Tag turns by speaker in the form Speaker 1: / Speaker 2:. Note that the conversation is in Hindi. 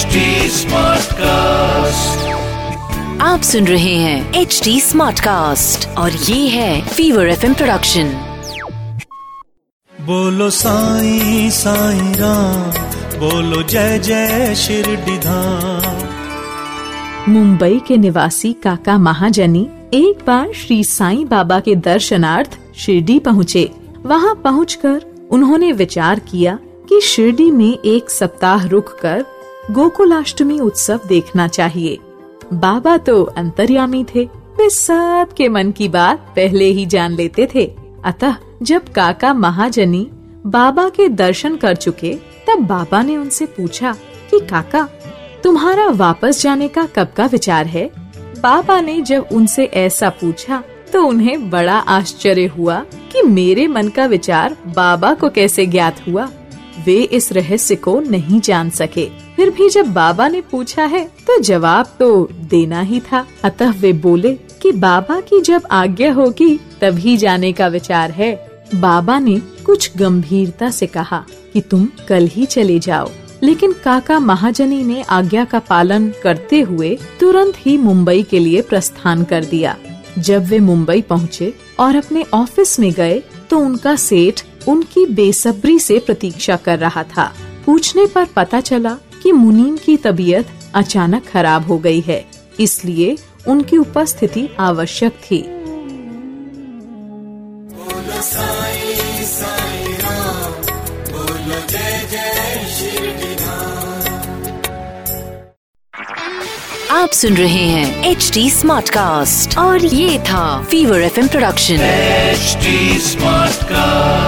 Speaker 1: HD Smartcast.
Speaker 2: आप सुन रहे हैं एच डी स्मार्ट कास्ट और ये है फीवर एफ़ प्रोडक्शन
Speaker 3: बोलो साई साई राम बोलो जय जय शिरडीधाम
Speaker 4: मुंबई के निवासी काका महाजनी एक बार श्री साईं बाबा के दर्शनार्थ शिरडी पहुँचे। वहाँ पहुंचकर उन्होंने विचार किया कि शिरडी में एक सप्ताह रुककर गोकुलाष्टमी उत्सव देखना चाहिए। बाबा तो अंतर्यामी थे। वे सबके मन की बात पहले ही जान लेते थे। अतः जब काका महाजनी बाबा के दर्शन कर चुके, तब बाबा ने उनसे पूछा कि, काका, तुम्हारा वापस जाने का कब का विचार है? बाबा ने जब उनसे ऐसा पूछा तो उन्हें बड़ा आश्चर्य हुआ कि मेरे मन का विचार बाबा को कैसे ज्ञात हुआ। वे इस रहस्य को नहीं जान सके। फिर भी जब बाबा ने पूछा है तो जवाब तो देना ही था। अतः वे बोले कि बाबा की जब आज्ञा होगी, तभी जाने का विचार है। बाबा ने कुछ गंभीरता से कहा कि तुम कल ही चले जाओ। लेकिन काका महाजनी ने आज्ञा का पालन करते हुए तुरंत ही मुंबई के लिए प्रस्थान कर दिया। जब वे मुंबई पहुँचे और अपने ऑफ़िस में गए तो उनका सेठ उनकी बेसब्री से प्रतीक्षा कर रहा था। पूछने पर पता चला कि मुनीम की तबीयत अचानक खराब हो गई है इसलिए उनकी उपस्थिति आवश्यक थी।
Speaker 2: आप सुन रहे हैं एच डी स्मार्ट कास्ट और ये था fever F production
Speaker 1: HD Smartcast.